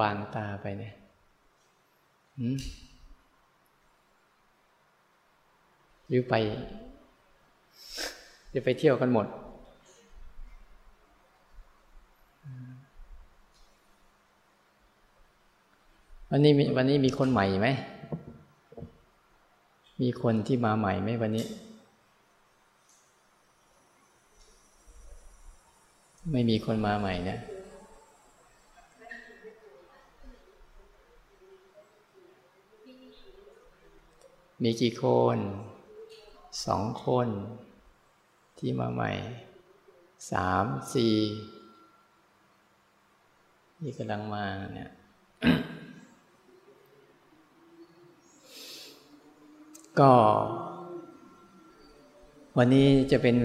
บางตาไปเนี่ยหรือไปหรือไปเที่ยวกันหมด วันนี้วันนี้มีคนใหม่ไหม มีคนที่มาใหม่ไหมวันนี้ ไม่มีคนมาใหม่นะ มีกี่คนสองคน ที่มาใหม่สามสี่นี่กำลังมาเนี่ยก็ วันนี้จะเป็น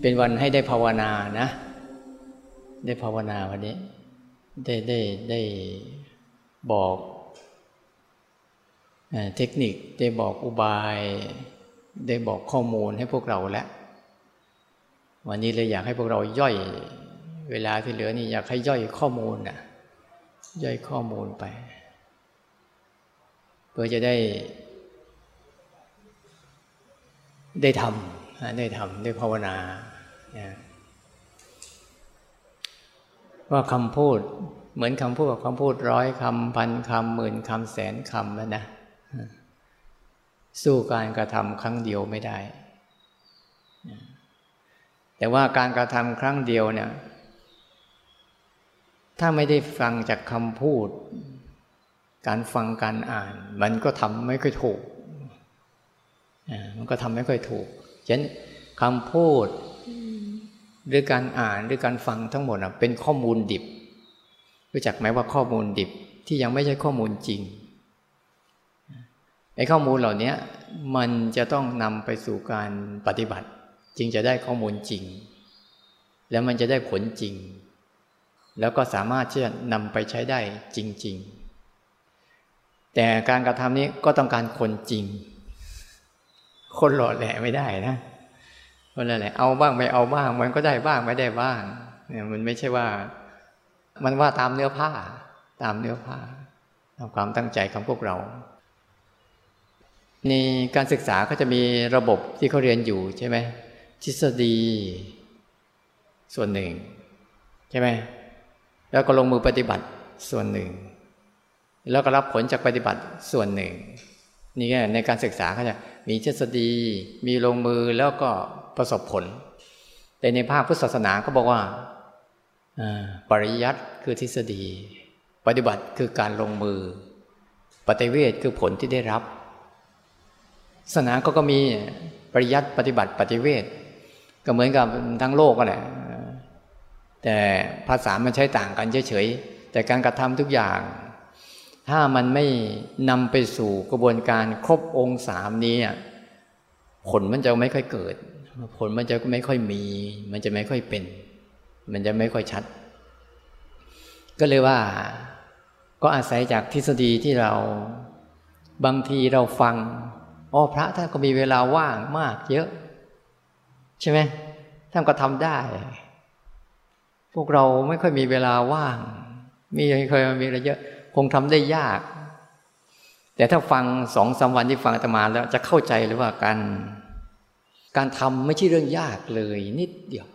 เป็นวันให้ได้ภาวนานะ ได้ภาวนาวันนี้ ได้ได้ได้บอก เทคนิคได้บอกอุบาย ได้บอกข้อมูลให้พวกเราแล้ว วันนี้เลยอยากให้พวกเราย่อย เวลาที่เหลือนี่อยากให้ย่อยข้อมูลนะย่อยข้อมูลไป เพื่อจะได้ ได้ทำได้ทำได้ภาวนาว่าคำพูดเหมือนคำพูดกับคำพูดร้อยคำพันคำหมื่นคำแสนคำแล้วนะ สู้การกระทำครั้งเดียวไม่ได้ แต่ว่าการกระทำครั้งเดียวเนี่ย ถ้าไม่ได้ฟังจากคำพูด การฟังการอ่าน มันก็ทำไม่ค่อยถูก มันก็ทำไม่ค่อยถูกฉะนั้นคำพูดหรือการอ่านหรือการฟังทั้งหมดเป็นข้อมูลดิบ รู้จักไหมว่าข้อมูลดิบที่ยังไม่ใช่ข้อมูลจริง ไอ้ข้อมูลเหล่านี้มันจะต้องนำไปสู่การปฏิบัติ จึงจะได้ข้อมูลจริง แล้วมันจะได้ผลจริง แล้วก็สามารถที่จะนำไปใช้ได้จริง ๆ แต่การกระทำนี้ก็ต้องการคนจริง คนหล่อแหละไม่ได้นะคนหล่อแหละเอาบ้างไม่เอาบ้าง มันก็ได้บ้างไม่ได้บ้างเนี่ยมันไม่ใช่ว่า มันว่าตามเนื้อผ้า ตามเนื้อผ้าตามความตั้งใจของพวกเรา ในการศึกษาก็จะมีระบบที่เขาเรียนอยู่ใช่ไหมทฤษฎี ส่วนหนึ่ง ใช่ไหมแล้วก็ลงมือปฏิบัติส่วนหนึ่ง แล้วก็รับผลจากปฏิบัติส่วนหนึ่ง นี่ในการศึกษาเขาจะมีทฤษฎี มีลงมือแล้วก็ประสบผล แต่ในภาคพุทธศาสนาก็บอกว่าปริยัติคือทฤษฎี ปฏิบัติคือการลงมือ ปฏิเวทคือผลที่ได้รับ ศาสนาก็ก็มีปริยัติปฏิบัติปฏิเวทก็เหมือนกับทั้งโลกก็แหละแต่ภาษามันใช้ต่างกันเฉยๆแต่การกระทำทุกอย่าง ถ้ามันไม่นำไปสู่กระบวนการครบองค์สามนี้ผลมันจะไม่ค่อยเกิด ผลมันจะไม่ค่อยมี มันจะไม่ค่อยเป็น มันจะไม่ค่อยชัด ก็เลยว่าก็อาศัยจากทฤษฎีที่เราบางทีเราฟัง อ๋อพระท่านก็มีเวลาว่างมากเยอะ ใช่ไหมท่านก็ทำได้ พวกเราไม่ค่อยมีเวลาว่าง มีเคยมีอะไรเยอะ คงทำได้ยาก แต่ถ้าฟังสองสาวันที่ฟังตมาแล้วจะเข้าใจเลยว่าการการทำไม่ใช่เรื่องยากเลย นิดเดียว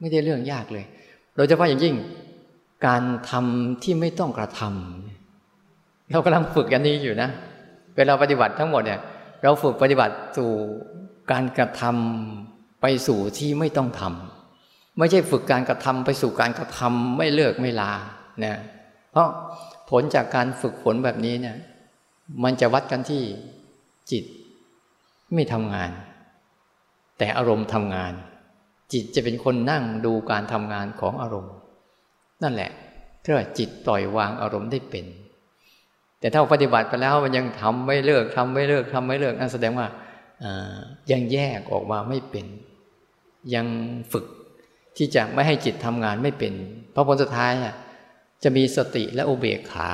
ไม่ได้เรื่องยากเลย โดยเฉพาะอย่างยิ่ง การทำที่ไม่ต้องกระทำเรากำลังฝึกกันนี้อยู่นะเวลาปฏิบัติทั้งหมดเนี่ย เราฝึกปฏิบัติสู่การกระทำไปสู่ที่ไม่ต้องทำไม่ใช่ฝึกการกระทำไปสู่การกระทำไม่เลิกไม่ลาเนี่ยเพราะผลจากการฝึกฝนแบบนี้เนี่ยมันจะวัดกันที่จิตไม่ทำงาน แต่อารมณ์ทำงาน จิตจะเป็นคนนั่งดูการทำงานของอารมณ์ นั่นแหละเพื่อจิตปล่อยวางอารมณ์ได้เป็น แต่ถ้าปฏิบัติไปแล้วมันยังทำไม่เลิกทำไม่เลิกทำไม่เลิกนั่นแสดงว่ายังแยกออกมาไม่เป็น ยังฝึกที่จะไม่ให้จิตทำงานไม่เป็น เพราะผลสุดท้ายจะมีสติและอุเบกขา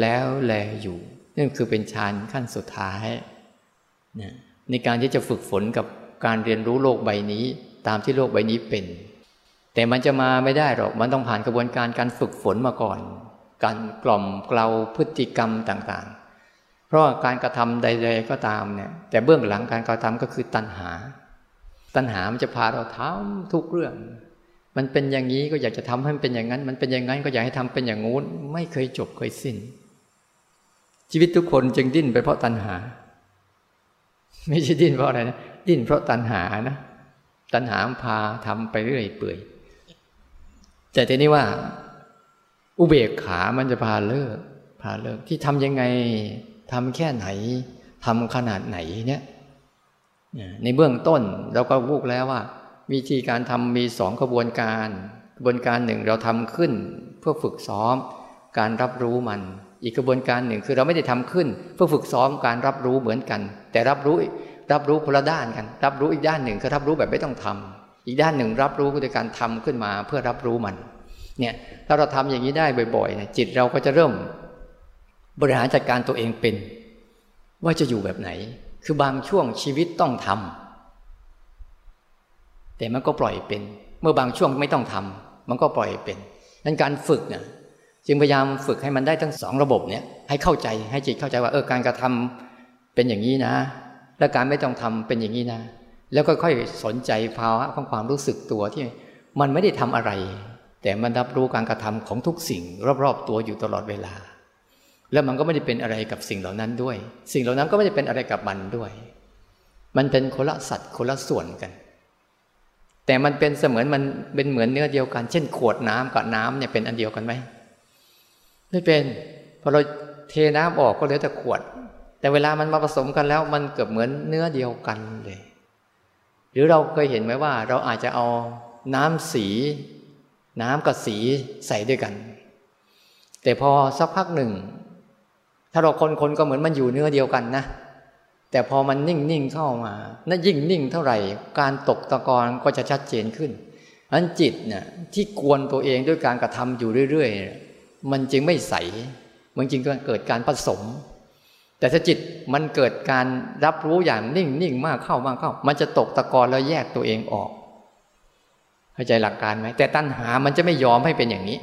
แล้วแลอยู่นั่นคือเป็นฌานขั้นสุดท้ายในการที่จะฝึกฝนกับการเรียนรู้โลกใบนี้ ตามที่โลกใบนี้เป็น แต่มันจะมาไม่ได้หรอกมันต้องผ่านกระบวนการการฝึกฝนมาก่อน การกล่อมเกลาพฤติกรรมต่างๆ เพราะการกระทำใด ๆ ก็ตามเนี่ย แต่เบื้องหลังการกระทำก็คือตัณหา ตัณหามันจะพาเราทำทุกเรื่อง มันเป็นอย่างนี้ก็อยากจะทำให้มันเป็นอย่างนั้น มันเป็นอย่างนั้นก็อยากให้ทำเป็นอย่างงู้น ไม่เคยจบเคยสิ้น ชีวิตทุกคนจึงดิ้นไปเพราะตัณหา ไม่ใช่ดิ้นเพราะอะไรนะดิ้นเพราะตัณหานะตัณหาพาทำไปเรื่อยเปื่อยแต่ทีนี้ว่า อุเบกขามันจะพาเลิก พาเลิกที่ทำยังไงทำแค่ไหนทำขนาดไหนเนี่ยในเบื้องต้นเราก็พูดแล้วว่า วิธีการทำมีสองกระบวนการกระบวนการหนึ่งเราทำขึ้น เพื่อฝึกซ้อม การรับรู้มัน อีกกระบวนการหนึ่งคือเราไม่ได้ทำขึ้น เพื่อฝึกซ้อมการรับรู้เหมือนกัน แต่รับรู้รับรู้คนละด้านกัน รับรู้อีกด้านหนึ่งคือรับรู้แบบไม่ต้องทำอีกด้านหนึ่งรับรู้โดยการทำขึ้นมาเพื่อรับรู้มัน เนี่ยถ้าเราทำอย่างนี้ได้บ่อยๆเนี่ยจิตเราก็จะเริ่มบริหารจัดการตัวเองเป็น ว่าจะอยู่แบบไหน คือบางช่วงชีวิตต้องทำแต่มันก็ปล่อยเป็น เมื่อบางช่วงไม่ต้องทำมันก็ปล่อยเป็นนั้นการฝึกเนี่ยจึงพยายามฝึกให้มันได้ทั้งสองระบบเนี่ยให้เข้าใจให้จิตเข้าใจว่าเออการกระทำเป็นอย่างนี้นะ และการไม่ต้องทำเป็นอย่างนี้นะ แล้วก็ค่อยสนใจภาวะของความรู้สึกตัวที่มันไม่ได้ทำอะไร แต่มันรับรู้การกระทำของทุกสิ่ง รอบๆตัวอยู่ตลอดเวลา แล้วมันก็ไม่ได้เป็นอะไรกับสิ่งเหล่านั้นด้วย สิ่งเหล่านั้นก็ไม่ได้เป็นอะไรกับมันด้วย มันเป็นคนละสัตว์คนละส่วนกัน แต่มันเป็นเสมือนมันเป็นเหมือนเนื้อเดียวกัน เช่น ขวดน้ำกับน้ำเนี่ยเป็นอันเดียวกันไหมไม่เป็นพอเราเทน้ำออกก็เหลือแต่ขวด แต่เวลามันมาผสมกันแล้ว มันเกือบเหมือนเนื้อเดียวกันเลย หรือเราเคยเห็นไหมว่า เราอาจจะเอาน้ำสี น้ำกับสีใส่ด้วยกัน แต่พอสักพักหนึ่ง ถ้าเราคนคนก็เหมือนมันอยู่เนื้อเดียวกันนะ แต่พอมันนิ่งนิ่งเข้ามานั่นยิ่งนิ่งเท่าไหร่ การตกตะกอนก็จะชัดเจนขึ้นอันจิตเนี่ยที่กวนตัวเองด้วยการกระทำอยู่เรื่อยๆ มันจึงไม่ใส มันจึงเกิดการผสม แต่ถ้าจิตมันเกิดการรับรู้อย่างนิ่งนิ่งมากเข้ามากเข้า มันจะตกตะกอนแล้วแยกตัวเองออก เข้าใจหลักการไหมแต่ตัณหามันจะไม่ยอมให้เป็นอย่างนี้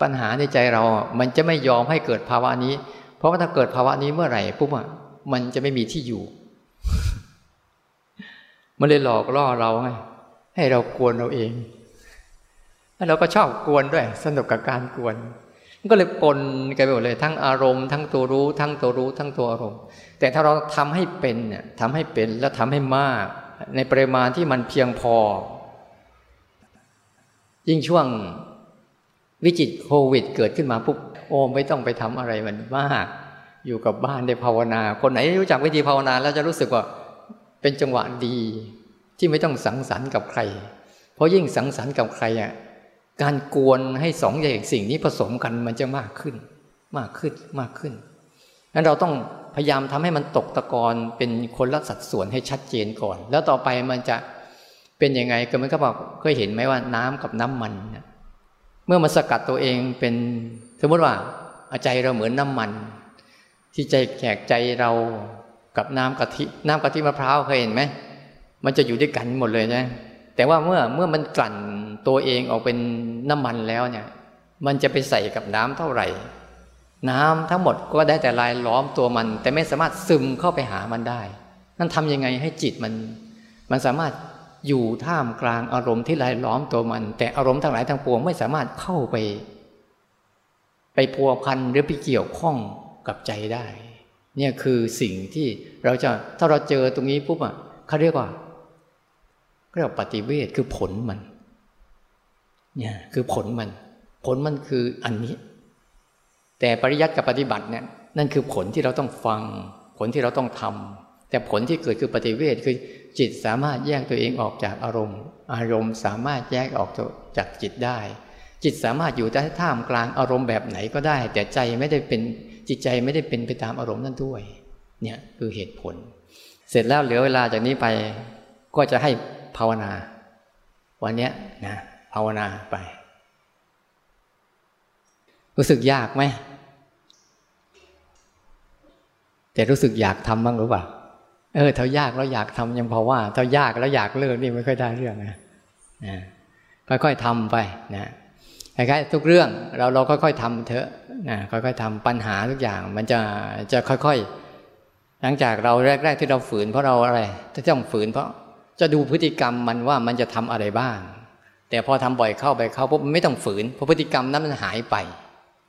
ปัญหาในใจเรา มันจะไม่ยอมให้เกิดภาวะนี้ เพราะว่าถ้าเกิดภาวะนี้เมื่อไหร่ปุ๊บอะมันจะไม่มีที่อยู่ มันเลยหลอกล่อเราไงให้เรากวนเราเองแล้วเราก็ชอบกวนด้วย สนุกกับการกวนก็เลยปนกันไปหมดเลย ทั้งอารมณ์ทั้งตัวรู้ทั้งตัวรู้ทั้งตัวอารมณ์ แต่ถ้าเราทำให้เป็นเนี่ยทำให้เป็นแล้วทำให้มาก ในปริมาณที่มันเพียงพอ ยิ่งช่วงวิจิตโควิด เกิดขึ้นมาปุ๊บโอ้ไม่ต้องไปทำอะไรมันมาก อยู่กับบ้านได้ภาวนา คนไหนรู้จักวิธีภาวนาแล้วจะรู้สึกว่าเป็นจังหวะดีที่ไม่ต้องสังสรรค์กับใคร เพราะยิ่งสังสรรค์กับใครอะการกวนให้สองอย่างสิ่งนี้ผสมกันมันจะมากขึ้น มากขึ้นมากขึ้นนั้นเราต้องพยายามทำให้มันตกตะกอนเป็นคนละสัดส่วนให้ชัดเจนก่อน แล้วต่อไปมันจะ เป็นยังไงก็มันก็บอกเคยเห็นไหมว่าน้ำกับน้ำมันเมื่อมันสกัดตัวเองเป็นสมมติว่าใจเราเหมือนน้ำมัน ที่ใจแขกใจเรากับน้ำกะทิน้ำกะทิมะพร้าวเคยเห็นไหมมันจะอยู่ด้วยกันหมดเลยนะแต่ว่าเมื่อเมื่อมันกลั่นตัวเองออกเป็นน้ำมันแล้วเนี่ย มันจะไปใส่กับน้ำเท่าไหร่ น้ำทั้งหมดก็ได้แต่ลายล้อมตัวมัน แต่ไม่สามารถซึมเข้าไปหามันได้ นั่นทำยังไงให้จิตมัน มันสามารถ อยู่ท่ามกลางอารมณ์ที่ลายล้อมตัวมัน แต่อารมณ์ทั้งหลายทั้งปวงไม่สามารถเข้าไป ไปพัวพันหรือไปเกี่ยวข้องกับใจได้ เนี่ยคือสิ่งที่เราจะถ้าเราเจอตรงนี้ปุ๊บอะเขาเรียกว่าเรียกปฏิเวทคือผลมัน เนี่ยคือผลมัน ผลมันคืออันนี้ แต่ปริยัติกับปฏิบัติเนี่ยนั่นคือผลที่เราต้องฟัง ผลที่เราต้องทำ แต่ผลที่เกิดคือปฏิเวทคือจิตสามารถแยกตัวเองออกจากอารมณ์ อารมณ์สามารถแยกออกจากจิตได้ จิตสามารถอยู่ใต้ท่ามกลางอารมณ์แบบไหนก็ได้ แต่ใจไม่ได้เป็นจิตใจไม่ได้เป็นไปตามอารมณ์นั้นด้วย เนี่ยคือเหตุผล เสร็จแล้วเหลือเวลาจากนี้ไปก็จะให้ภาวนา วันนี้นะภาวนาไป รู้สึกยากไหมแต่รู้สึกอยากทำบ้างหรือเปล่า เออถ้ายากแล้วอยากทำยังพอว่าถ้ายากแล้วอยากเลิกนี่ไม่ค่อยได้เรื่องนะนะค่อยๆทำไปนะคล้ายๆทุกเรื่องเราเราค่อยๆทำเถอะนะค่อยๆทำปัญหาทุกอย่าง มันจะจะค่อยๆ หลังจากเราแรก ๆ ที่เราฝืนเพราะเราอะไรถ้าต้องฝืนเพราะจะดูพฤติกรรมมันว่ามันจะทำอะไรบ้าง แต่พอทำบ่อยเข้าไปเข้าปุ๊บไม่ต้องฝืนเพราะพฤติกรรมนั้นมันหายไป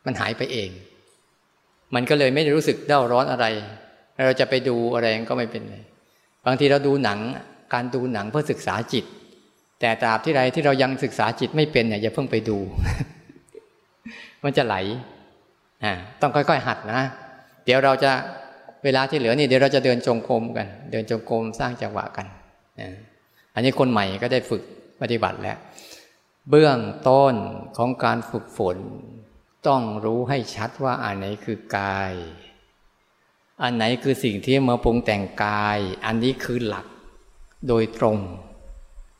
มันหายไปเอง มันก็เลยไม่ได้รู้สึกเด้าร้อนอะไร เราจะไปดูอะไรก็ไม่เป็นไรบางทีเราดูหนังการดูหนังเพื่อศึกษาจิต แต่ตราบที่ไรที่เรายังศึกษาจิตไม่เป็นเนี่ยอย่าเพิ่งไปดู มันจะไหลอ่าต้องค่อย ๆ หัดนะเดี๋ยวเราจะเวลาที่เหลือนี่เดี๋ยวเราจะเดินจงกรมกัน เดินจงกรมสร้างจังหวะกันอันนี้คนใหม่ก็ได้ฝึกปฏิบัติแล้ว เบื้องต้นของการฝึกฝน ต้องรู้ให้ชัดว่าอันไหนคือกาย อันไหนคือสิ่งที่มาปรุงแต่งกาย อันนี้คือหลักโดยตรง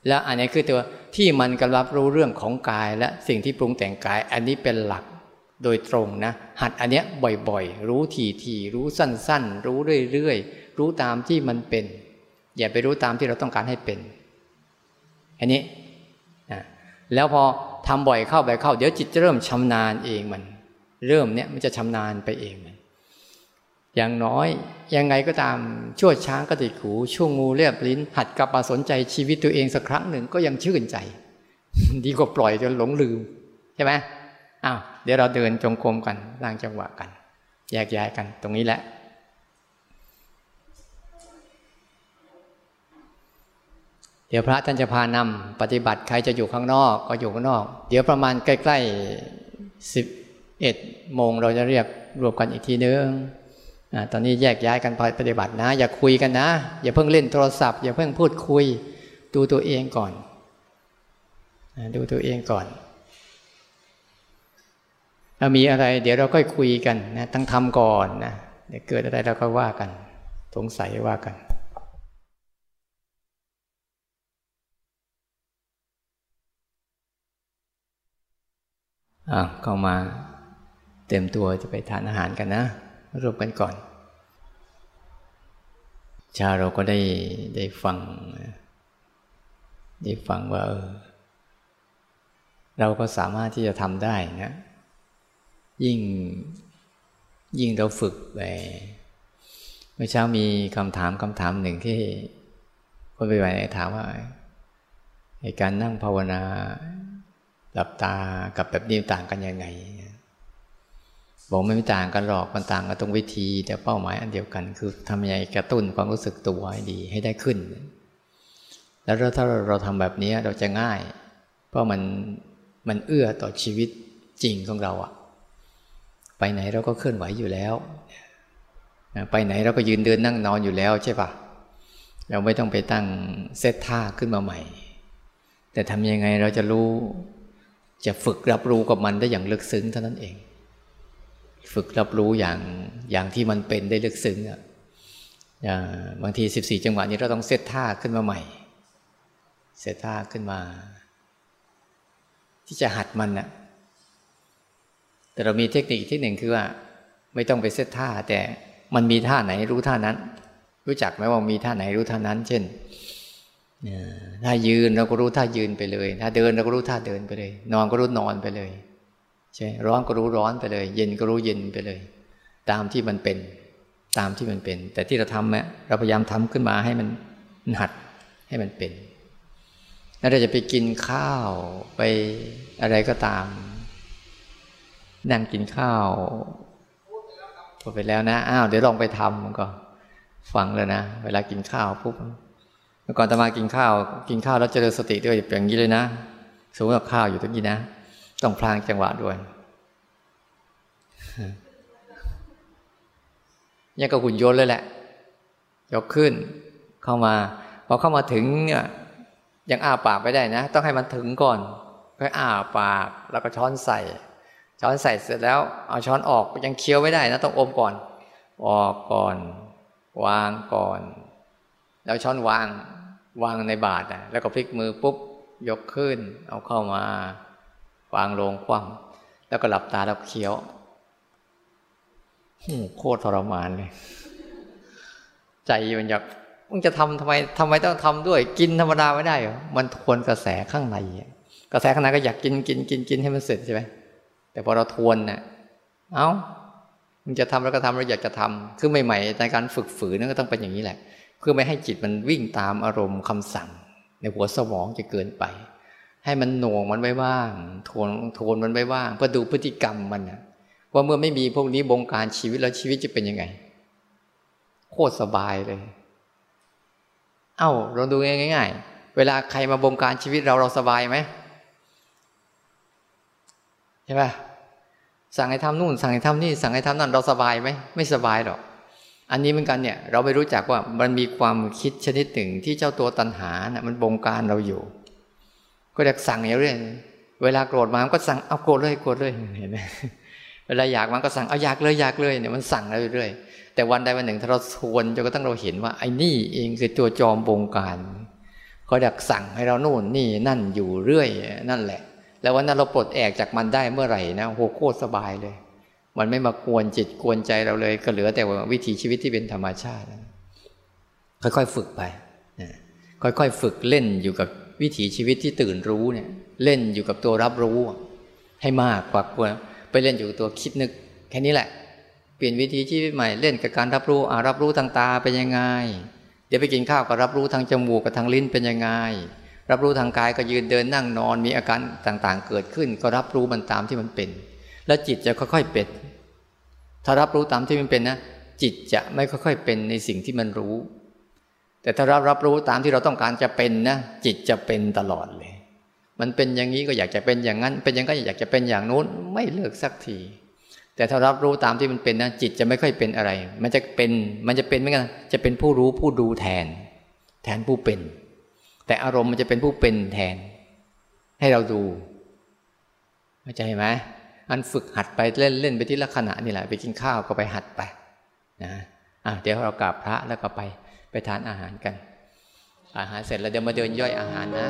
และอันนี้คือตัวที่มันกำลังรู้เรื่องของกายและสิ่งที่ปรุงแต่งกาย อันนี้เป็นหลักโดยตรงนะ หัดอันเนี้ยบ่อยๆ รู้ทีๆรู้สั้นๆ รู้เรื่อยๆ รู้ตามที่มันเป็น อย่าไปรู้ตามที่เราต้องการให้เป็น อันนี้นะแล้วพอทำบ่อยเข้าไปเข้า เดี๋ยวจิตจะเริ่มชำนาญเองมัน เริ่มเนี้ยมันจะชำนาญไปเองมัน อย่างน้อย ยังไงก็ตามชั่วช้างก็ติดหูช่วงงูเรียบลิ้น หัดกลับมาสนใจชีวิตตัวเองสักครั้งหนึ่งก็ยังชื่นใจ ดีกว่าปล่อยจนหลงลืม ใช่ไหมอ้าวเดี๋ยวเราเดินจงกรมกันร่างจังหวะกัน แยกย้ายกันตรงนี้แหละเดี๋ยวพระท่านจะพานำปฏิบัติใครจะอยู่ข้างนอกก็อยู่ข้างนอก เดี๋ยวประมาณใกล้ๆสิบเอ็ดโมงเราจะเรียกรวมกันอีกทีนึง ตอนนี้แยกย้ายกันปฏิบัตินะ อย่าคุยกันนะ อย่าเพิ่งเล่นโทรศัพท์ อย่าเพิ่งพูดคุย ดูตัวเองก่อน ดูตัวเองก่อนเรามีอะไร เดี๋ยวเราก็คุยกันนะตั้งทำก่อนนะเดี๋ยวเกิดอะไรเราก็ว่ากัน สงสัยว่ากันอะเข้ามาเต็มตัวจะไปทานอาหารกันนะ รวมกันก่อน ชาเราก็ได้ได้ฟัง ได้ฟังว่าเออเราก็สามารถที่จะทำได้นะ ยิ่งยิ่งเราฝึกไปเมื่อเช้ามีคำถามคำถามหนึ่งที่คนไปไหนถามว่าในการนั่งภาวนาหลับตากับแบบนี้ต่างกันยังไง บอกไม่ต่างกันหรอกมันต่างกันตรงวิธี แต่เป้าหมายอันเดียวกัน คือทำยังไงกระตุ้นความรู้สึกตัวให้ดีให้ได้ขึ้น แล้วถ้าเราทำแบบนี้เราจะง่าย เพราะมันมันเอื้อต่อชีวิตจริงของเราอะไปไหนเราก็เคลื่อนไหวอยู่แล้ว ไปไหนเราก็ยืนเดินนั่งนอนอยู่แล้วใช่ปะเราไม่ต้องไปตั้งเซตท่าขึ้นมาใหม่ แต่ทำยังไงเราจะรู้ จะฝึกรับรู้กับมันได้อย่างลึกซึ้งเท่านั้นเอง ฝึกรับรู้อย่างอย่างที่มันเป็นได้ลึกซึ้งอะบางทีสิบสี่จังหวะนี้เราต้องเซตท่าขึ้นมาใหม่ เซตท่าขึ้นมา ที่จะหัดมันอะ แต่เรามีเทคนิคที่หนึ่งคือว่า ไม่ต้องไปเซตท่า แต่มันมีท่าไหนรู้ท่านั้น รู้จักไหมว่ามีท่าไหนรู้ท่านั้น เช่นถ้ายืนเราก็รู้ท่ายืนไปเลย ถ้าเดินเราก็รู้ท่าเดินไปเลย นอนก็รู้นอนไปเลย ใช่ร้อนก็รู้ร้อนไปเลย เย็นก็รู้เย็นไปเลย ตามที่มันเป็น ตามที่มันเป็น แต่ที่เราทำเนี่ยเราพยายามทำขึ้นมาให้มันหัดให้มันเป็นแล้วเราจะไปกินข้าวไปอะไรก็ตาม นั่งกินข้าวพอไปแล้วนะอ้าวเดี๋ยวลองไปทำก็ฟังเลยนะ เวลากินข้าวปุ๊บเมื่อก่อนตมากินข้าว กินข้าวแล้วเจริญสติด้วยอย่างนี้เลยนะสมมติว่าข้าวอยู่ตรงนี้นะ ต้องพลางจังหวะด้วยยังกับหุ่นยนต์เลยแหละ ยกขึ้น เข้ามาพอเข้ามาถึงเนี่ยยังอ้าปากไปได้นะ ต้องให้มันถึงก่อนค่อยอ้าปากแล้วก็ช้อนใส่ ช้อนใส่เสร็จแล้ว เอาช้อนออกยังเคี้ยวไม่ได้นะต้องอมก่อน ออกก่อน วางก่อน แล้วช้อนวางวางในบาตรแล้วก็พลิกมือปุ๊บยกขึ้น เอาเข้ามา วางลงคว่ำแล้วก็หลับตาแล้วเคี้ยวโคตรทรมานเลย ใจมันอยากมึงจะทำทำไมทำไมต้องทำด้วย กินธรรมดาไม่ได้เหรอมันทวนกระแสข้างในกระแสข้างในก็อยากกินกินกินกินให้มันเสร็จใช่ไหมแต่พอเราทวนเนะ่ยเอา้ามึงจะทำแล้วก็ทำเราอยากจะทำคือใหม่ๆในการฝึกฝืนนั่นก็ต้องเป็นอย่างนี้แหละเพื่อไม่ให้จิตมันวิ่งตามอารมณ์คำสั่ง ในหัวสมองจะเกินไป ให้มันหน่วงมันไว้บ้างทวนทวนมันไว้บ้างเพื่อดูพฤติกรรมมันนะว่าเมื่อไม่มีพวกนี้บงการชีวิตแล้วชีวิตจะเป็นยังไง โคตรสบายเลย เอา้าเราดูง่ายๆเวลาใครมาบงการชีวิตเราเราสบายไหมใช่ไหมสั่งให้ทำนู่น สั่งให้ทำนี่สั่งให้ทำนั่นเราสบายไหมไม่สบายหรอกอันนี้เหมือนกันเนี่ย เราไม่รู้จักว่ามันมีความคิดชนิดหนึ่งที่เจ้าตัวตัณหานะ่ะมันบงการเราอยู่ ก็จะสั่งอย่างเรื่อยเวลาโกรธมามันก็สั่งเอาโกรธเลยโกรธเลยเห็นไหมเวลาอยากมันก็สั่งเอาอยากเลยอยากเลยเนี่ยมันสั่งเราเรื่อยแต่วันใดวันหนึ่งถ้าเราทวนจนกระทั่งเราเห็นว่า ไอ้นี่เองคือตัวจอมบงการก็อยากสั่งให้เราโน่นนี่นั่นอยู่เรื่อย นั่นแหละ แล้ววันนั้นเราปลดแอกจากมันได้เมื่อไหร่นะโหโคตรสบายเลย มันไม่มากวนจิตกวนใจเราเลย ก็เหลือแต่วิถีชีวิตที่เป็นธรรมชาติ ค่อยๆฝึกไปค่อยๆฝึกเล่นอยู่กับ วิถีชีวิตที่ตื่นรู้เนี่ย เล่นอยู่กับตัวรับรู้ ให้มากกว่าไปเล่นอยู่ตัวคิดนึก แค่นี้แหละ เปลี่ยนวิถีชีวิตใหม่เล่นกับการรับรู้อารับรู้ทางตาเป็นยังไง เดี๋ยวไปกินข้าวก็รับรู้ทางจมูกกับทางลิ้นเป็นยังไง รับรู้ทางกายก็ยืนเดินนั่งนอนมีอาการต่างๆ เกิดขึ้น ก็รับรู้มันตามที่มันเป็น แล้วจิตจะค่อยๆเป็นถ้ารับรู้ตามที่มันเป็นนะจิตจะไม่ค่อยๆเป็นในสิ่งที่มันรู้ แต่ถ้ารับรับรู้ตามที่เราต้องการจะเป็นนะจิตจะเป็นตลอดเลย มันเป็นอย่างนี้ก็อยากจะเป็นอย่างนั้น เป็นอย่างนั้นอยากจะเป็นอย่างโน้นไม่เลิกสักที แต่ถ้ารับรู้ตามที่มันเป็นนะจิตจะไม่ค่อยเป็นอะไร มันจะเป็นมันจะเป็นเหมกันจะเป็นผู้รู้ผู้ดูแทน แทนผู้เป็น แต่อารมณ์มันจะเป็นผู้เป็นแทน ให้เราดูเข้าใจไหมอันฝึกหัดไปเล่นเล่นไปที่ลักษณะนี่แหละไปกินข้าวก็ไปหัดไปนะอะเดี๋ยวเรากราบพระแล้วก็ไป ทานอาหารกัน อาหารเสร็จแล้วเดี๋ยวมาเดินย่อยอาหารนะ